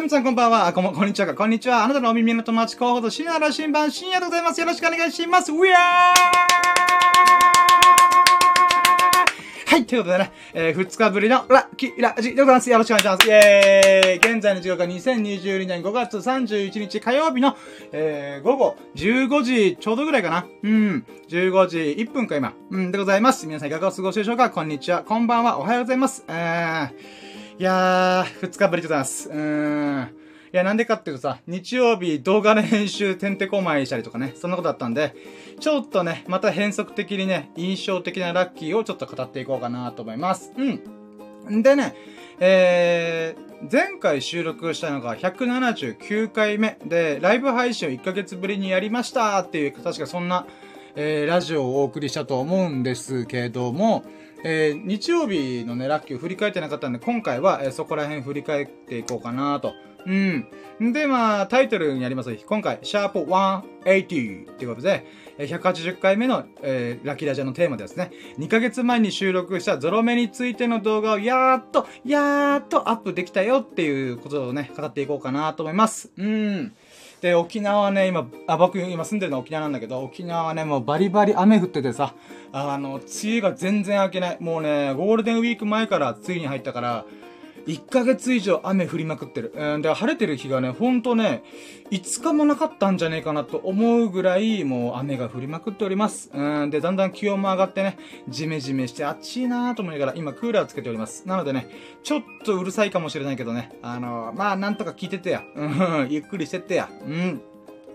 皆さんこんばんは。こんこんにちはか。こんにちは。あなたのお耳の友達候補と深夜の新版、深夜でございます。よろしくお願いします。うやーはい、ということでね、えー、2日ぶりのラッキーラジでございます。よろしくお願いします。イェーイ現在の時刻は2022年5月31日火曜日の、えー、午後15時ちょうどぐらいかな。うん。15時1分か今。うん、でございます。皆さんいかがお過ごしでしょうかこんにちは。こんばんは。おはようございます。えー、いやー、2日ぶりでございます。うーん。いや、なんでかっていうとさ、日曜日動画の編集てんてこまいしたりとかね、そんなことだったんで、ちょっとね、また変則的にね、印象的なラッキーをちょっと語っていこうかなと思います。うん。んでね、えー、前回収録したのが179回目で、ライブ配信を1ヶ月ぶりにやりましたっていう、確かそんな、えー、ラジオをお送りしたと思うんですけども、えー、日曜日のね、ラッキーを振り返ってなかったんで、今回は、えーそこら辺振り返っていこうかなと。うん。で、まあ、タイトルにあります、今回、シャープ180っていうことで、180回目の、えーラキラジオのテーマですね。2ヶ月前に収録したゾロ目についての動画をやーっと、やーっとアップできたよっていうことをね、語っていこうかなと思います。うん。で、沖縄はね、今、あ、僕今住んでるのは沖縄なんだけど、沖縄はね、もうバリバリ雨降っててさ、あの、梅雨が全然明けない。もうね、ゴールデンウィーク前から梅雨に入ったから、1ヶ月以上雨降りまくってる。うん、で、晴れてる日がね、ほんとね、5日もなかったんじゃねえかなと思うぐらい、もう雨が降りまくっております。うん、で、だんだん気温も上がってね、ジメジメして暑いなーと思いながら、今クーラーつけております。なのでね、ちょっとうるさいかもしれないけどね、あのまあ、なんとか聞いててや。うん、ゆっくりしてってや。うん。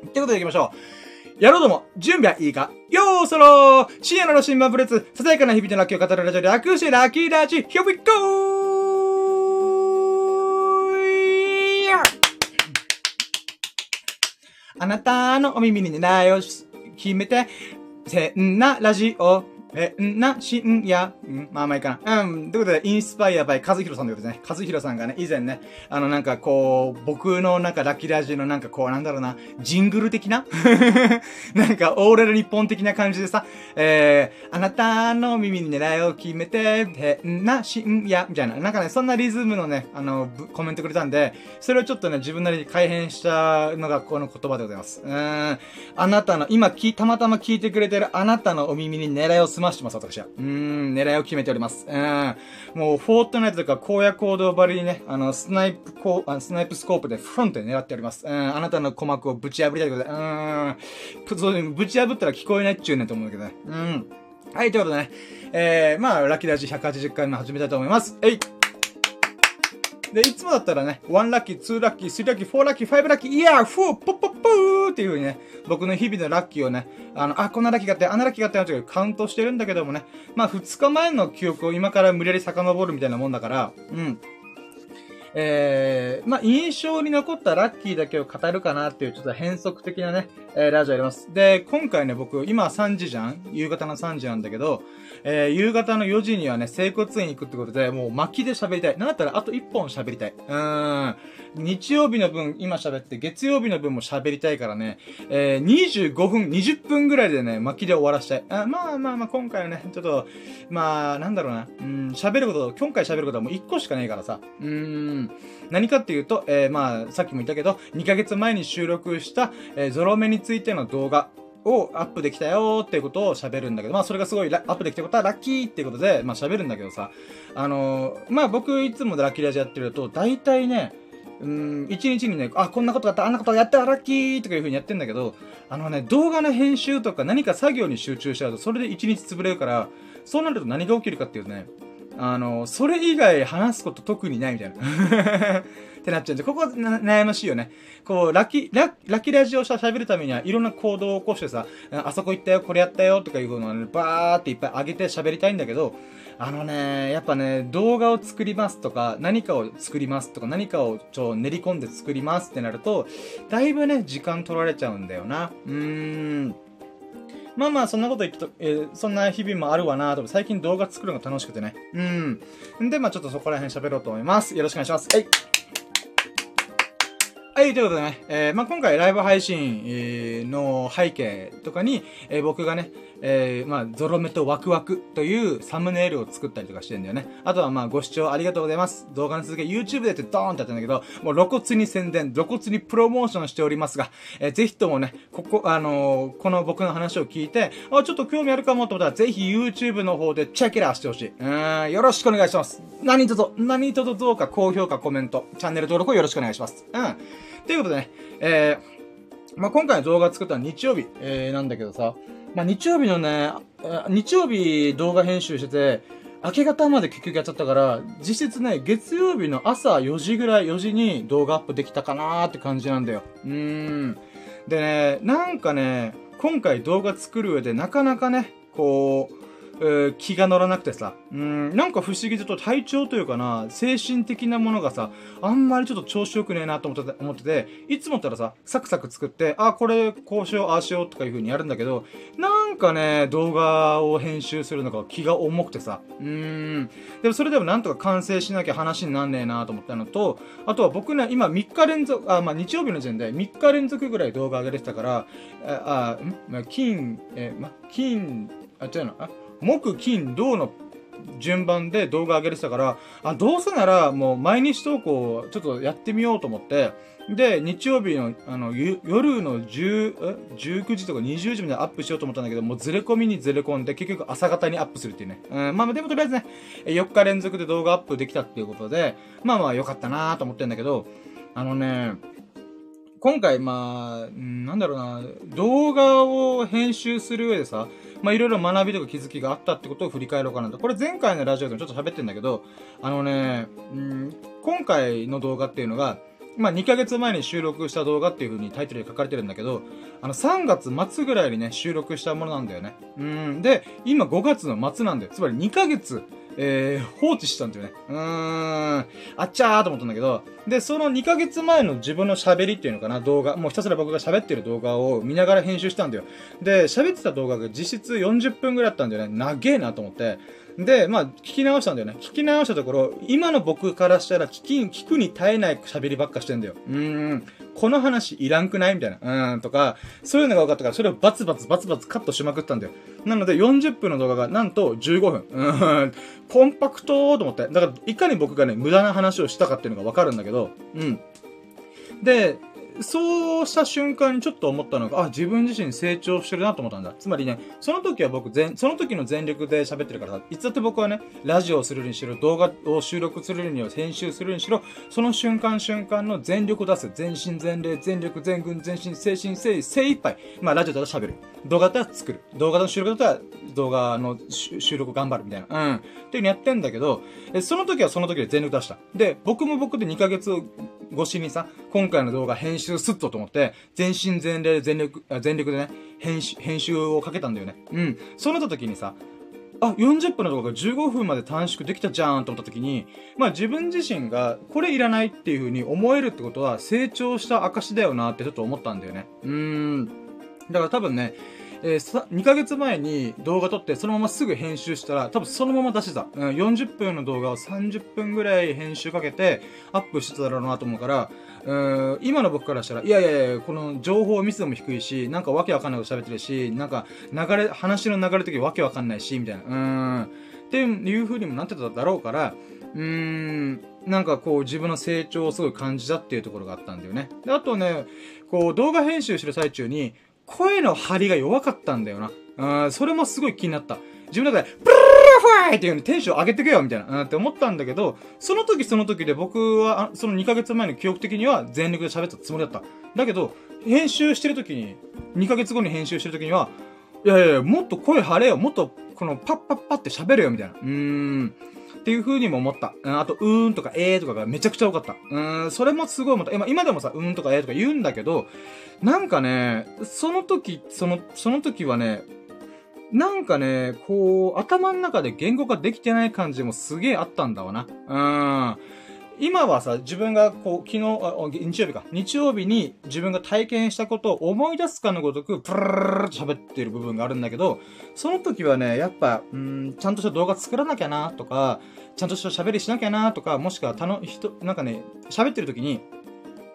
ってことで行きましょう。やろうども、準備はいいか？よーそろー深夜の新版ブレッツ、ささやかな日々のラッキーを語るラジオで楽してラッキーラジ Here we go! あなたのお耳に狙いを決めて、せんなラジオ、えんな深夜、うん、まあまあいいかな。うん、ということで、インスパイアバイ和弘さんということでね、和弘さんがね、以前ね、あのなんかこう、僕のなんかラッキーラジのなんかこう、なんだろうな、ジングル的な？なんか、オーラル日本的な感じでさ、えー、あなたの耳に狙いを決めて、へんな深夜、みたいな、なんかね、そんなリズムのね、あの、コメントくれたんで、それをちょっとね、自分なりに改変したのがこの言葉でございます。うん、あなたの、今き、たまたま聞いてくれてるあなたのお耳に狙いを済ましてます、私は。うん、狙いを決めております。うん、もう、フォートナイトとか荒野行動ばりにね、あの、スナイプこう、あスナイプスコープでフロントで狙っております。うん、あなたの鼓膜をぶち破りたいということで、うーん、そうぶち破ったら聞こえないっちゅうねんと思うけどね。うん。はい、ということでね、えー、まあ、ラッキーラジ180回目始めたいと思います。えいで、いつもだったらね、1ラッキー、2ラッキー、3ラッキー、4ラッキー、5ラッキー、 yeah、フォー、ポッポッポーっていう風にね、僕の日々のラッキーをね、あの、あ、こんなラッキーがあって、あんなラッキーがあって、というカウントしてるんだけどもね、まあ、2日前の記憶を今から無理やり遡るみたいなもんだから、うん。えー、まあ、印象に残ったラッキーだけを語るかなっていう、ちょっと変則的なね、えー、ラジオやります。で、今回ね、僕、今3時じゃん？夕方の3時なんだけど、えー、夕方の4時にはね、整骨院行くってことで、もう巻きで喋りたい。なんだったらあと1本喋りたい。うーん。日曜日の分、今喋って、月曜日の分も喋りたいからね、えー、25分、20分ぐらいでね、巻きで終わらしたい。あまあまあまあ、今回はね、ちょっと、まあ、なんだろうな。うん、喋ること、今回喋ることはもう1個しかねえからさ。うーん。何かっていうと、えー、まあ、さっきも言ったけど、2ヶ月前に収録した、えー、ゾロ目についての動画をアップできたよっていうことを喋るんだけど、まあそれがすごいアップできたことはラッキーっていうことで、まあ喋るんだけどさ、あのー、まあ僕いつもラッキーラジやってると、大体ね、うん、一日にね、あ、こんなことがあった、あんなことやったら、ラッキーとかいう風にやってんだけど、あのね、動画の編集とか何か作業に集中しちゃうと、それで一日潰れるから、そうなると何が起きるかっていうとね、あの、それ以外話すこと特にないみたいな。ってなっちゃうんで、ここな悩ましいよね。こう、ラッキー、ララッキラジオを喋るためにはいろんな行動を起こしてさ、あそこ行ったよ、これやったよとかいうのをね、バーっていっぱい上げて喋りたいんだけど、あのね、やっぱね、動画を作りますとか、何かを作りますとか、何かをちょ、練り込んで作りますってなると、だいぶね、時間取られちゃうんだよな。うーん。まあまあ、そんなこと言ってと、えーそんな日々もあるわなと、最近動画作るのが楽しくてね。う。んで、まあちょっとそこら辺喋ろうと思います。よろしくお願いします。はい。はい、ということでね、えー、まあ、今回ライブ配信、えー、の背景とかに、えー、僕がね、えー、まあ、ゾロ目とワクワクというサムネイルを作ったりとかしてんだよね。あとはまあ、ご視聴ありがとうございます。動画の続け YouTube でってドーンってやってんだけど、もう露骨に宣伝、露骨にプロモーションしておりますが、えー、ぜひともね、ここ、あのー、この僕の話を聞いて、あ、ちょっと興味あるかもと思ったら、ぜひ YouTube の方でチェックラーしてほしい。うん、よろしくお願いします。何卒、何卒どうか高評価、コメント、チャンネル登録をよろしくお願いします。うん。ということでね、えー、まあ、今回の動画作ったのは日曜日、えー、なんだけどさ、まあ、日曜日のね、日曜日動画編集してて、明け方まで結局やっちゃったから、実質ね、月曜日の朝4時ぐらい、4時に動画アップできたかなーって感じなんだよ。うーん。でね、なんかね、今回動画作る上でなかなかね、こう、えー、気が乗らなくてさ、うん、なんか不思議と体調というかな、精神的なものがさ、あんまりちょっと調子良くねえなと思ってて、思ってて、いつもったらさ、サクサク作って、あ、これ、こうしよう、ああしようとかいう風にやるんだけど、なんかね、動画を編集するのが気が重くてさ、うーん。でもそれでもなんとか完成しなきゃ話になんねえなと思ったのと、あとは僕ね、今3日連続、あ、まあ日曜日の時点で3日連続ぐらい動画上げれてたから、あ、あ、ん？まあ、金、え、ま、金、あ、違うの、あ、木、金、銅の順番で動画上げれてたから、あ、どうせならもう毎日投稿をちょっとやってみようと思って、で、日曜日の、あの、夜の10、え ?19 時とか20時までアップしようと思ったんだけど、もうずれ込みにずれ込んで、結局朝方にアップするっていうね。うん、まあでもとりあえずね、4日連続で動画アップできたっていうことで、まあまあ良かったなと思ってんだけど、あのね、今回、まあ、なんだろうな、動画を編集する上でさ、まあ、いろいろ学びとか気づきがあったってことを振り返ろうかなと。これ前回のラジオでもちょっと喋ってんだけど、あのね、うん、今回の動画っていうのが、まあ、2ヶ月前に収録した動画っていう風にタイトルで書かれてるんだけど、あの、3月末ぐらいにね、収録したものなんだよね。うん。で、今5月の末なんだよ。つまり2ヶ月、えー、放置したんだよね。うーん。あっちゃーと思ったんだけど、で、その2ヶ月前の自分の喋りっていうのかな、動画、もうひたすら僕が喋ってる動画を見ながら編集したんだよ。で、喋ってた動画が実質40分ぐらいあったんだよね。長えなと思って。で、まあ、聞き直したんだよね。聞き直したところ、今の僕からしたら聞き、聞くに耐えない喋りばっかしてんだよ。うーん。この話いらんくないみたいな。うん、とか、そういうのが分かったから、それをバツバツバツバツカットしまくったんだよ。なので、40分の動画がなんと15分。うん、コンパクトと思って。だから、いかに僕がね、無駄な話をしたかっていうのが分かるんだけど、うん。で、そうした瞬間にちょっと思ったのが、あ、自分自身成長してるなと思ったんだ。つまりね、その時は僕全、その時の全力で喋ってるからさ、いつだって僕はね、ラジオをするにしろ、動画を収録するにしろ、編集するにしろ、その瞬間瞬間の全力を出す。全身全霊、全力、全軍、全身、精神、精、精一杯。まあ、ラジオだったら喋る。動画だったら作る。動画の収録だったら動画の収録頑張るみたいな。うん。っていう風にやってんだけど、その時はその時で全力出した。で、僕も僕で2ヶ月越しにさ、今回の動画編集すっとと思って、全身全霊、全力、全力でね、編集、編集をかけたんだよね。うん。そうなった時にさ、あ、40分のところが15分まで短縮できたじゃんと思った時に、まあ自分自身がこれいらないっていう風に思えるってことは成長した証だよなってちょっと思ったんだよね。うーん。だから多分ね、えー、2ヶ月前に動画撮ってそのまますぐ編集したら多分そのまま出してた。うん、40分の動画を30分ぐらい編集かけてアップしてただろうなと思うから、うん今の僕からしたら、いやいやいや、この情報密度も低いし、なんかわけわかんないこと喋ってるし、なんか流れ、話の流れ的にわけわかんないし、みたいな。うん。っていう風にもなってただろうから、うーん、なんかこう自分の成長をすごい感じたっていうところがあったんだよね。で、あとね、こう動画編集してる最中に、声の張りが弱かったんだよな。うん、それもすごい気になった。自分の中で、プルーファイっていう風にテンション上げてくよみたいな、うん、って思ったんだけど、その時その時で僕は、その2ヶ月前の記憶的には全力で喋ったつもりだった。だけど、編集してる時に、2ヶ月後に編集してる時には、いやいやもっと声張れよ、もっと、このパッパッパって喋れよ、みたいな。うーん。っていう風にも思った。うん、あと、うーんとかえーとかがめちゃくちゃ多かった。うん、それもすごい思った。今今でもさ、うーんとかえーとか言うんだけど、なんかね、その時、その、その時はね、なんかね、こう、頭の中で言語化できてない感じもすげえあったんだわな。うん。今はさ、自分がこう、昨日、日曜日か。日曜日に自分が体験したことを思い出すかのごとく、プルルルと喋ってる部分があるんだけど、その時はね、やっぱ、うん、ちゃんとした動画作らなきゃなとか、ちゃんとした喋りしなきゃなとか、もしくは、たの、人、なんかね、喋ってる時に、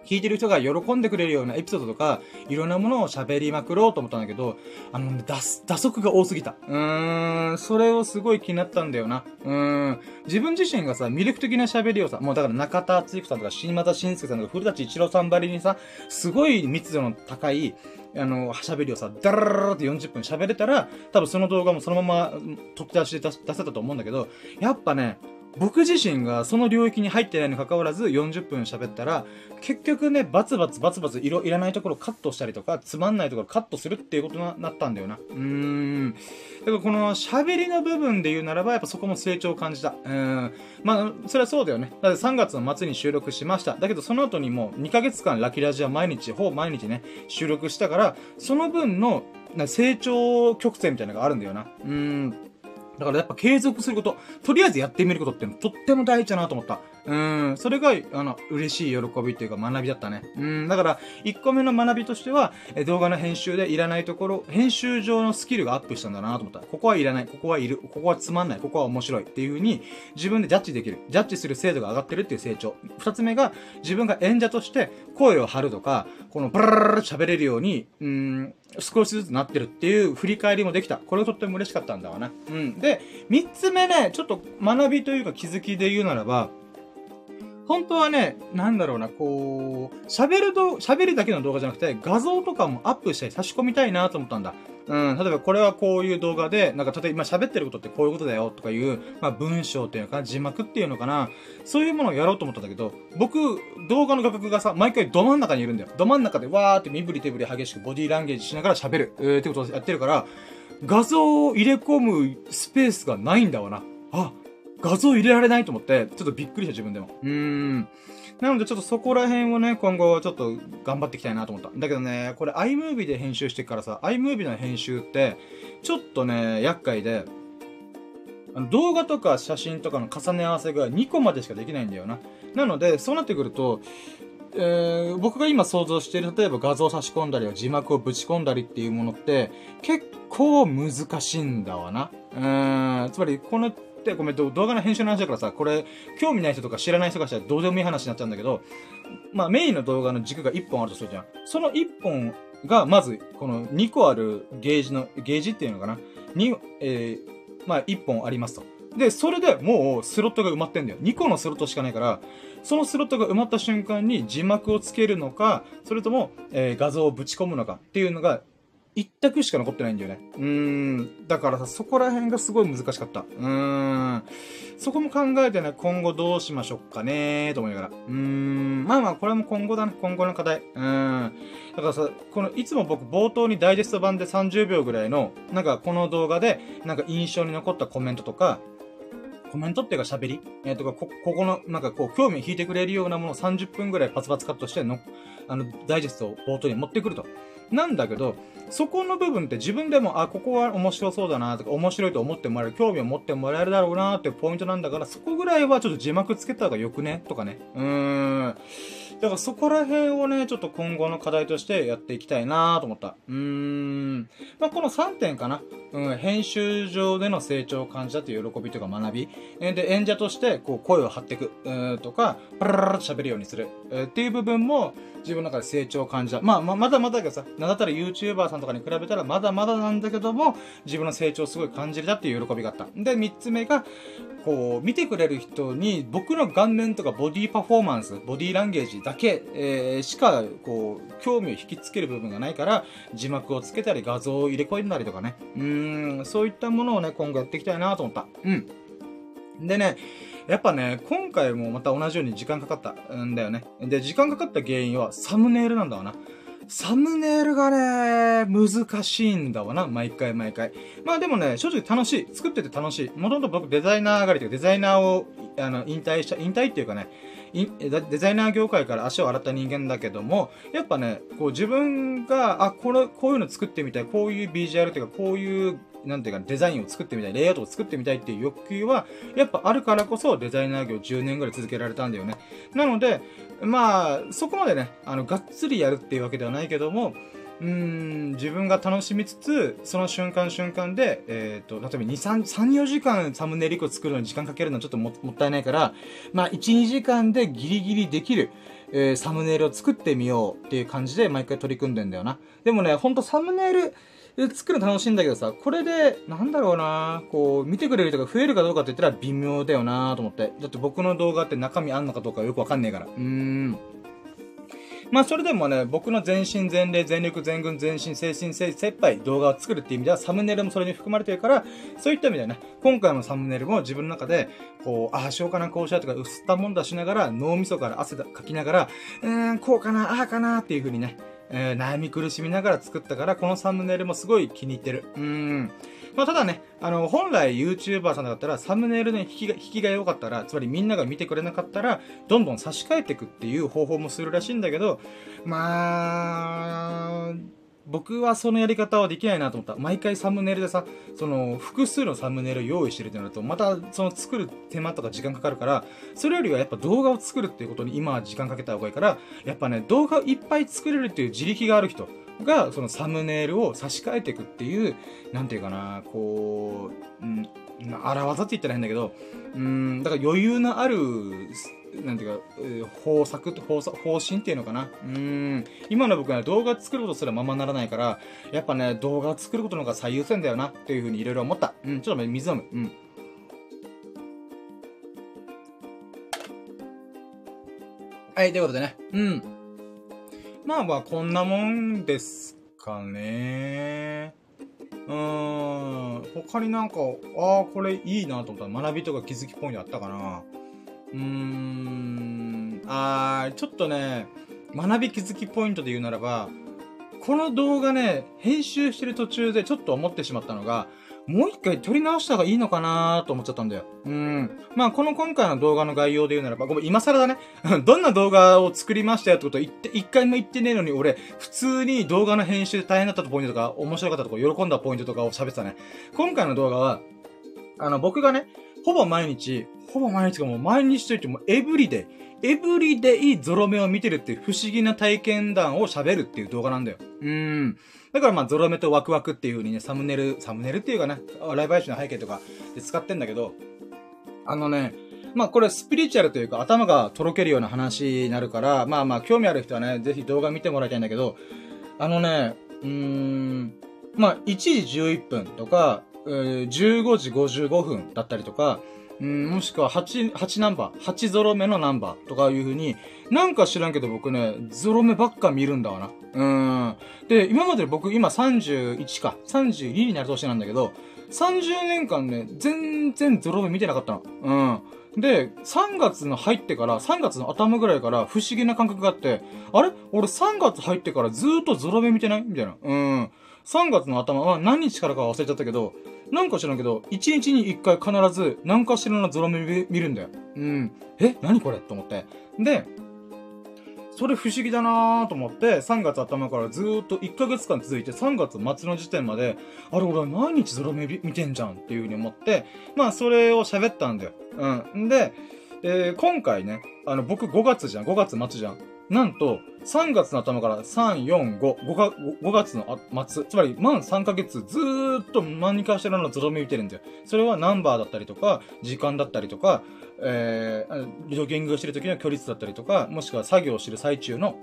聞いてる人が喜んでくれるようなエピソードとか、いろんなものを喋りまくろうと思ったんだけど、あのね、打、打足が多すぎた。うーん、それをすごい気になったんだよな。うーん、自分自身がさ、魅力的な喋りをさ、もうだから中田敦彦さんとか新又慎介さんとか古舘一郎さんばりにさ、すごい密度の高い、あの、喋りをさ、ダラララって40分喋れたら、多分その動画もそのまま、取って出しで出せたと思うんだけど、やっぱね、僕自身がその領域に入ってないにもかかわらず40分喋ったら、結局ね、バツバツバツバツ色いらないところカットしたりとか、つまんないところカットするっていうことになったんだよな。うーん。だからこの喋りの部分で言うならば、やっぱそこも成長を感じた。うん。まあ、それはそうだよね。だって3月の末に収録しました。だけどその後にもう2ヶ月間ラキラジは毎日、ほぼ毎日ね、収録したから、その分の成長曲線みたいなのがあるんだよな。うん。だからやっぱ継続すること、とりあえずやってみることってとっても大事だなと思った。うん、それが、あの、嬉しい喜びっていうか学びだったね。うん、だから、1個目の学びとしては、え動画の編集でいらないところ、編集上のスキルがアップしたんだなと思った。ここはいらない、ここはいる、ここはつまんない、ここは面白いっていう風に、自分でジャッジできる。ジャッジする精度が上がってるっていう成長。2つ目が、自分が演者として声を張るとか、このブルルル喋れるように、うん、少しずつなってるっていう振り返りもできた。これがとっても嬉しかったんだわな。うん。で、三つ目ね、ちょっと学びというか気づきで言うならば、本当はね、なんだろうな、こう、喋ると、喋るだけの動画じゃなくて、画像とかもアップして差し込みたいなと思ったんだ。うん、例えばこれはこういう動画で、なんか例えば今喋ってることってこういうことだよとかいう、まあ文章っていうのかな、字幕っていうのかな、そういうものをやろうと思ったんだけど、僕、動画の画角がさ、毎回ど真ん中にいるんだよ。ど真ん中でわーって身振り手振り激しくボディーランゲージしながら喋る、えー、ってことをやってるから、画像を入れ込むスペースがないんだわな。あ、画像入れられないと思って、ちょっとびっくりした自分でも。うーん。なのでちょっとそこら辺をね、今後ちょっと頑張っていきたいなと思った。だけどね、これ iMovie で編集してからさ、iMovie の編集って、ちょっとね、厄介で、あの動画とか写真とかの重ね合わせが2個までしかできないんだよな。なので、そうなってくると、えー、僕が今想像している、例えば画像を差し込んだり字幕をぶち込んだりっていうものって、結構難しいんだわな。うーん、つまり、このってごめん、動画の編集の話だからさ、これ、興味ない人とか知らない人がしたらどうでもいい話になっちゃうんだけど、まあメインの動画の軸が1本あるとするじゃん。その1本が、まず、この2個あるゲージの、ゲージっていうのかなに、えー、まあ1本ありますと。で、それでもうスロットが埋まってんだよ。2個のスロットしかないから、そのスロットが埋まった瞬間に字幕をつけるのか、それとも、えー、画像をぶち込むのかっていうのが一択しか残ってないんだよね。うーん。だからさ、そこら辺がすごい難しかった。うーん。そこも考えてね、今後どうしましょうかねと思いながら。うーん。まあまあ、これも今後だね。今後の課題。うーん。だからさ、この、いつも僕冒頭にダイジェスト版で30秒ぐらいの、なんかこの動画で、なんか印象に残ったコメントとか、コメントっていうか喋り？えー、とか、こ、ここの、なんかこう、興味を引いてくれるようなものを30分ぐらいパツパツカットしての、あの、ダイジェストを冒頭に持ってくると。なんだけど、そこの部分って自分でも、あ、ここは面白そうだなとか、面白いと思ってもらえる、興味を持ってもらえるだろうなっていうポイントなんだから、そこぐらいはちょっと字幕つけた方がよくね？とかね。うーん。だからそこら辺をね、ちょっと今後の課題としてやっていきたいなと思った。うーん。まあ、この3点かな。うん、編集上での成長を感じたという喜びとか学び。で、演者としてこう声を張っていく、えー、とか、パラララと喋るようにする、えー、っていう部分も自分の中で成長を感じた。まあ、まあ、まだまだだけどさ、なんだたら YouTuber さんとかに比べたらまだまだなんだけども、自分の成長をすごい感じれたっていう喜びがあった。で、3つ目が、こう、見てくれる人に、僕の顔面とかボディパフォーマンス、ボディランゲージだけ、えー、しか、こう、興味を引きつける部分がないから、字幕をつけたり、画像を入れ込んだりとかね。うん、そういったものをね、今後やっていきたいなと思った。うん。でね、やっぱね、今回もまた同じように時間かかったんだよね。で、時間かかった原因はサムネイルなんだわな。サムネイルがね、難しいんだわな、毎回毎回。まあでもね、正直楽しい。作ってて楽しい。もともと僕デザイナー上がりというか、デザイナーを、あの、引退した、引退っていうかね、デザイナー業界から足を洗った人間だけども、やっぱね、こう自分が、あ、これ、こういうの作ってみたい、こういうビジュアルっていうか、こういうなんていうか、デザインを作ってみたい、レイアウトを作ってみたいっていう欲求は、やっぱあるからこそデザイナー業10年ぐらい続けられたんだよね。なので、まあ、そこまでね、あの、がっつりやるっていうわけではないけども、うん、自分が楽しみつつ、その瞬間瞬間で、えっ、ー、と、例えば2、3、3、4時間サムネイル1個作るのに時間かけるのはちょっとももったいないから、まあ、1、2時間でギリギリできる、えー、サムネイルを作ってみようっていう感じで毎回取り組んでんだよな。でもね、ほんとサムネイル、作るの楽しいんだけどさ、これで、なんだろうなこう、見てくれる人が増えるかどうかって言ったら微妙だよなと思って。だって僕の動画って中身あんのかどうかよくわかんねえから。うーん。まあそれでもね、僕の全身全霊、全力、全軍、全身、精神、精切配動画を作るっていう意味ではサムネイルもそれに含まれてるから、そういった意味でね、今回のサムネイルも自分の中で、こう、ああしようかな、こうしようとか、薄ったもんだしながら、脳みそから汗だかきながら、うーん、こうかな、ああかなっていう風にね、えー、悩み苦しみながら作ったから、このサムネイルもすごい気に入ってる。うーん。まあ、ただね、あの、本来 YouTuber さんだったら、サムネイルの引きが、引きが良かったら、つまりみんなが見てくれなかったら、どんどん差し替えていくっていう方法もするらしいんだけど、まあ、僕はそのやり方はできないなと思った。毎回サムネイルでさ、その、複数のサムネイルを用意してるってなると、また、その作る手間とか時間かかるから、それよりはやっぱ動画を作るっていうことに今は時間かけた方がいいから、やっぱね、動画をいっぱい作れるっていう自力がある人が、そのサムネイルを差し替えていくっていう、なんていうかな、こう、うん、荒技って言ったら変だけど、うん、だから余裕のある、なんていうか、方策と方、方針っていうのかな。うん。今の僕は動画作ることすらままならないから、やっぱね、動画作ることの方が最優先だよな、っていうふうにいろいろ思った。うん、ちょっと水飲む。うん。はい、ということでね。うん。まあまあ、こんなもんですかね。うーん。他になんか、ああ、これいいなと思ったら学びとか気づきポイントあったかな。うーん。あー、ちょっとね、学び気づきポイントで言うならば、この動画ね、編集してる途中でちょっと思ってしまったのが、もう一回撮り直した方がいいのかなと思っちゃったんだよ。うん。まあ、この今回の動画の概要で言うならば、ごめん、今更だね。どんな動画を作りましたよってことを言って、一回も言ってねえのに、俺、普通に動画の編集で大変だったポイントとか、面白かったとか、喜んだポイントとかを喋ってたね。今回の動画は、あの、僕がね、ほぼ毎日、ほぼ毎日がもう毎日といってもエブリデイ、エブリデイゾロ目を見てるっていう不思議な体験談を喋るっていう動画なんだよ。うーん。だからまあゾロ目とワクワクっていう風にね、サムネル、サムネルっていうかね、ライブ配信の背景とかで使ってんだけど、あのね、まあこれスピリチュアルというか頭がとろけるような話になるから、まあまあ興味ある人はね、ぜひ動画見てもらいたいんだけど、あのね、うーん、まあ1時11分とか、15時55分だったりとか、うん、もしくは8、8ナンバー、8ゾロ目のナンバーとかいう風に、なんか知らんけど僕ね、ゾロ目ばっか見るんだわな。うん。で、今まで僕今31か、32になる年なんだけど、30年間ね、全然ゾロ目見てなかったの。うん。で、3月の入ってから、3月の頭ぐらいから不思議な感覚があって、あれ？俺3月入ってからずーっとゾロ目見てない？みたいな。うん。3月の頭は何日からか忘れちゃったけど、なんか知らんけど、1日に1回必ず何かしらのゾロ目見るんだよ。うん。え？何これ？と思って。で、それ不思議だなーと思って、3月頭からずーっと1ヶ月間続いて3月末の時点まで、あれ俺毎日ゾロ目見てんじゃんっていう風に思って、まあそれを喋ったんだよ。うん。んで、えー、今回ね、あの僕5月じゃん、5月末じゃん。なんと、3月の頭から3、4、5、5, か5月の末、つまり満3ヶ月ずーっと何かしてるのゾロ目見てるんだよ。それはナンバーだったりとか、時間だったりとか、えー、ジョギングしてる時の距離だったりとか、もしくは作業してる最中の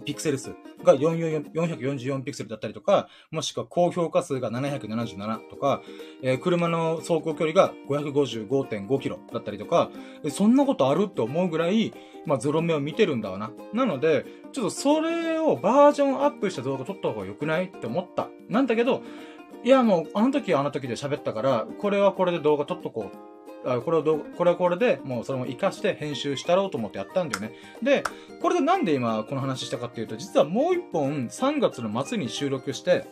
ピクセル数が444ピクセルだったりとか、もしくは高評価数が777とか、えー、車の走行距離が555.5キロだったりとか、そんなことあるって思うぐらい、まあ、ゾロ目を見てるんだわな。なので、ちょっとそれをバージョンアップした動画撮った方が良くないって思った。なんだけど、いやもう、あの時はあの時で喋ったから、これはこれで動画撮っとこうあこれをど、これはこれでもうそれも活かして編集したろうと思ってやったんだよね。で、これでなんで今この話したかっていうと、実はもう一本3月の末に収録して、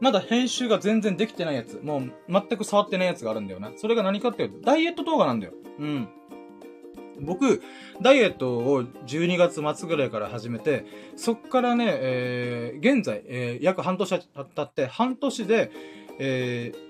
まだ編集が全然できてないやつ、もう全く触ってないやつがあるんだよな。それが何かっていうと、ダイエット動画なんだよ。うん。僕、ダイエットを12月末ぐらいから始めて、そっからね、えー、現在、えー、約半年経って、半年で、えー、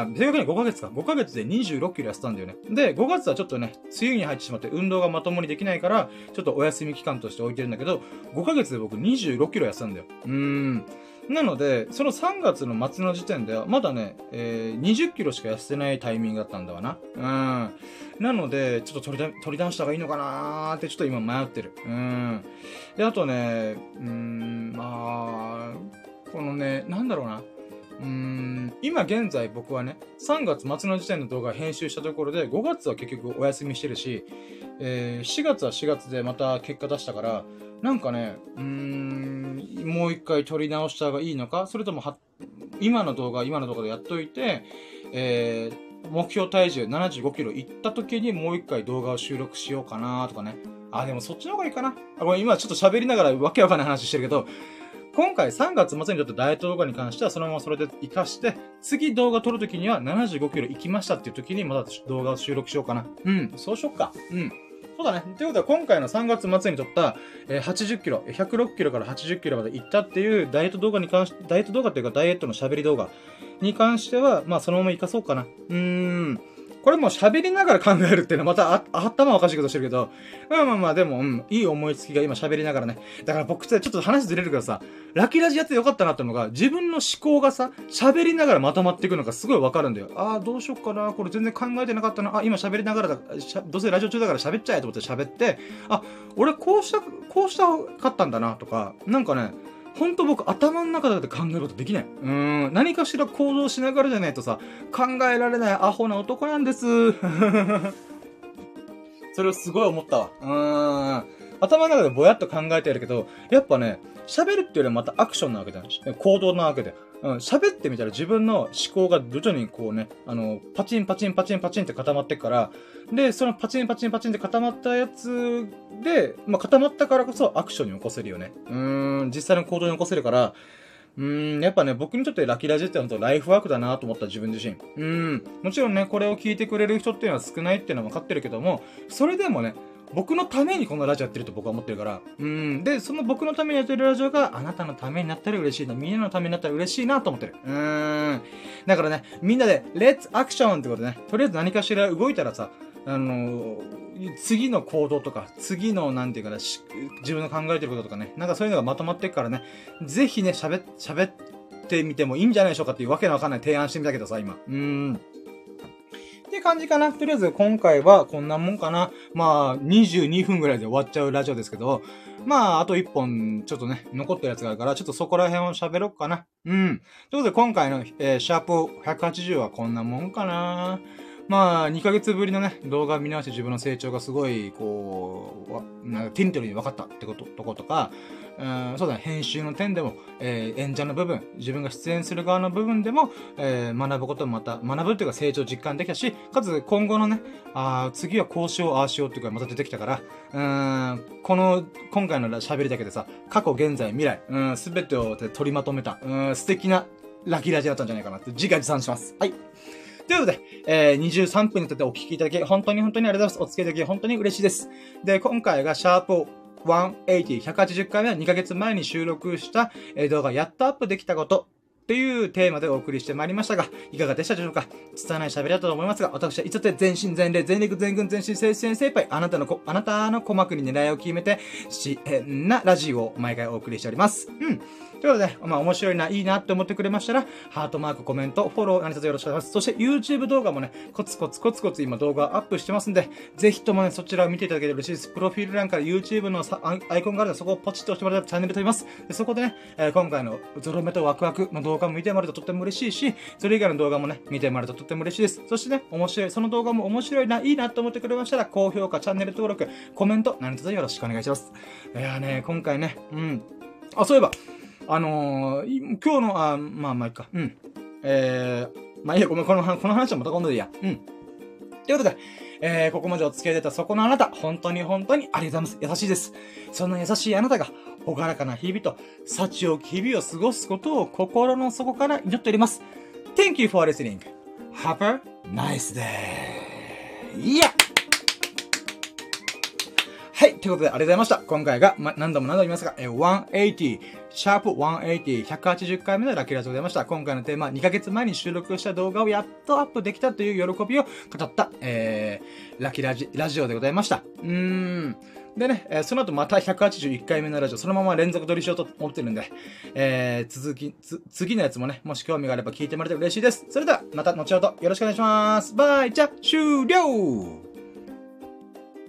あ、正確に5ヶ月か。5ヶ月で26キロ痩せたんだよね。で、5月はちょっとね、梅雨に入ってしまって運動がまともにできないから、ちょっとお休み期間として置いてるんだけど、5ヶ月で僕26キロ痩せたんだよ。うーん。なので、その3月の末の時点では、まだね、えー、20キロしか痩せてないタイミングだったんだわな。うん。なので、ちょっと取りだ、取り出した方がいいのかなーってちょっと今迷ってる。うん。で、あとね、うーん、まあ、このね、なんだろうな。うーん、今現在僕はね、3月末の時点の動画編集したところで、5月は結局お休みしてるし、えー、4月は4月でまた結果出したから、なんかね、うーん、もう一回撮り直した方がいいのかそれとも、今の動画、今の動画でやっといて、えー、目標体重75キロいった時にもう一回動画を収録しようかなとかね。あ、でもそっちの方がいいかな。あ、これ今ちょっと喋りながらわけわかんない話してるけど、今回3月末にとってダイエット動画に関してはそのままそれで活かして、次動画撮るときには75キロ行きましたっていう時にまた動画を収録しようかな。うん、そうしよっか。うん。そうだね。ということは今回の3月末に撮った、えー、80キロ、106キロから80キロまで行ったっていうダイエット動画に関し、ダイエット動画っていうかダイエットの喋り動画に関しては、まあそのまま活かそうかな。うーん。これも喋りながら考えるっていうのはまたあ、頭おかしいことしてるけど、まあまあまあでも、うん、いい思いつきが今喋りながらね。だから僕ってちょっと話ずれるけどさ、ラキラジやってよかったなってのが、自分の思考がさ、喋りながらまとまっていくのがすごいわかるんだよ。ああ、どうしよっかな、これ全然考えてなかったな、あ、今喋りながらだ、どうせラジオ中だから喋っちゃえと思って喋って、あ、俺こうした、こうしたかったんだなとか、なんかね、ほんと僕頭の中で考えることできない。うん。何かしら行動しながらじゃないとさ、考えられないアホな男なんです。それをすごい思ったわ。うん。頭の中でぼやっと考えてるけど、やっぱね、喋るっていうよりはまたアクションなわけじゃない行動なわけで。うん、喋ってみたら自分の思考が徐々にこうね、あの、パチンパチンパチンパチンって固まってから、で、そのパチンパチンパチンって固まったやつで、まあ、固まったからこそアクションに起こせるよね。うーん、実際の行動に起こせるから、うーん、やっぱね、僕にとってラキラジってのとライフワークだなと思った自分自身。うん、もちろんね、これを聞いてくれる人っていうのは少ないっていうのは分かってるけども、それでもね、僕のためにこのラジオやってると僕は思ってるから。うん。で、その僕のためにやってるラジオがあなたのためになったら嬉しいな。みんなのためになったら嬉しいなと思ってる。うーん。だからね、みんなで、レッツアクションってことね、とりあえず何かしら動いたらさ、あのー、次の行動とか、次の、なんていうかな、自分の考えてることとかね、なんかそういうのがまとまっていくからね、ぜひね、喋、喋ってみてもいいんじゃないでしょうかっていうわけのわかんない提案してみたけどさ、今。うーん。って感じかな。とりあえず今回はこんなもんかな。まあ、22分ぐらいで終わっちゃうラジオですけど、まあ、あと1本、ちょっとね、残ってるやつがあるから、ちょっとそこら辺を喋ろうかな。うん。ということで今回の、えー、シャープ180はこんなもんかな。まあ、2ヶ月ぶりのね、動画見直して自分の成長がすごい、こう、なんかテントルに分かったってこと、とことか、うん、そうだね、編集の点でも、えー、演者の部分、自分が出演する側の部分でも、えー、学ぶこともまた、学ぶっていうか成長実感できたし、かつ今後のね、あ次はこうしよう、ああしようっていうかまた出てきたから、うん、この、今回の喋りだけでさ、過去、現在、未来、うん、すべてを取りまとめた、うん、素敵なラキラジだったんじゃないかなって自画自賛します。はい。ということで、えー、23分にとってお聞きいただき、本当に本当にありがとうございます。お付き合いいただき、本当に嬉しいです。で、今回がシャープを180、180回目は2ヶ月前に収録した動画、やっとアップできたことというテーマでお送りしてまいりましたが、いかがでしたでしょうか？拙い喋りだったと思いますが、私はいつって全身全霊、全力全軍全身精神精一あなたのこ、あなたの鼓膜に狙いを決めて、し、えなラジオを毎回お送りしております。うん。ということで、まあ面白いな、いいなって思ってくれましたら、ハートマーク、コメント、フォロー、何卒よろしくお願いします。そして YouTube 動画もね、コツコツコツコツ今動画アップしてますんで、ぜひともね、そちらを見ていただければ嬉しいです。プロフィール欄から YouTube のアイコンがあるので、そこをポチッと押してもらえばチャンネル飛びます。でそこでね、えー、今回のゾロ目とワクワクの動画も見てもらうととっても嬉しいし、それ以外の動画もね、見てもらうととっても嬉しいです。そしてね、面白い、その動画も面白いな、いいなと思ってくれましたら、高評価、チャンネル登録、コメント、何卒よろしくお願いします。いやね、今回ね、うん。あ、そういえば、あのー、今日の、あ、まあまあいいか。うん。えー、まあいいや、ごめん、この、この話はまた今度でいいや。うん。ということで、えー、ここまでお付き合い出たそこのあなた、本当に本当にありがとうございます。優しいです。そんな優しいあなたが、ほがらかな日々と、幸を日々を過ごすことを心の底から祈っております。Thank you for listening. Have a nice day. いやはい。ということで、ありがとうございました。今回が、ま、何度も何度も言いますが、え、180、シャープ180、180回目のラッキーラジオでございました。今回のテーマ、2ヶ月前に収録した動画をやっとアップできたという喜びを語った、えー、ラッキーラジラジオでございました。うーん。でね、えーその後また181回目のラジオ、そのまま連続撮りしようと思ってるんで、えー、続き、つ、次のやつもね、もし興味があれば聞いてもらえて嬉しいです。それでは、また後ほどよろしくお願いします。バイ、じゃ、終了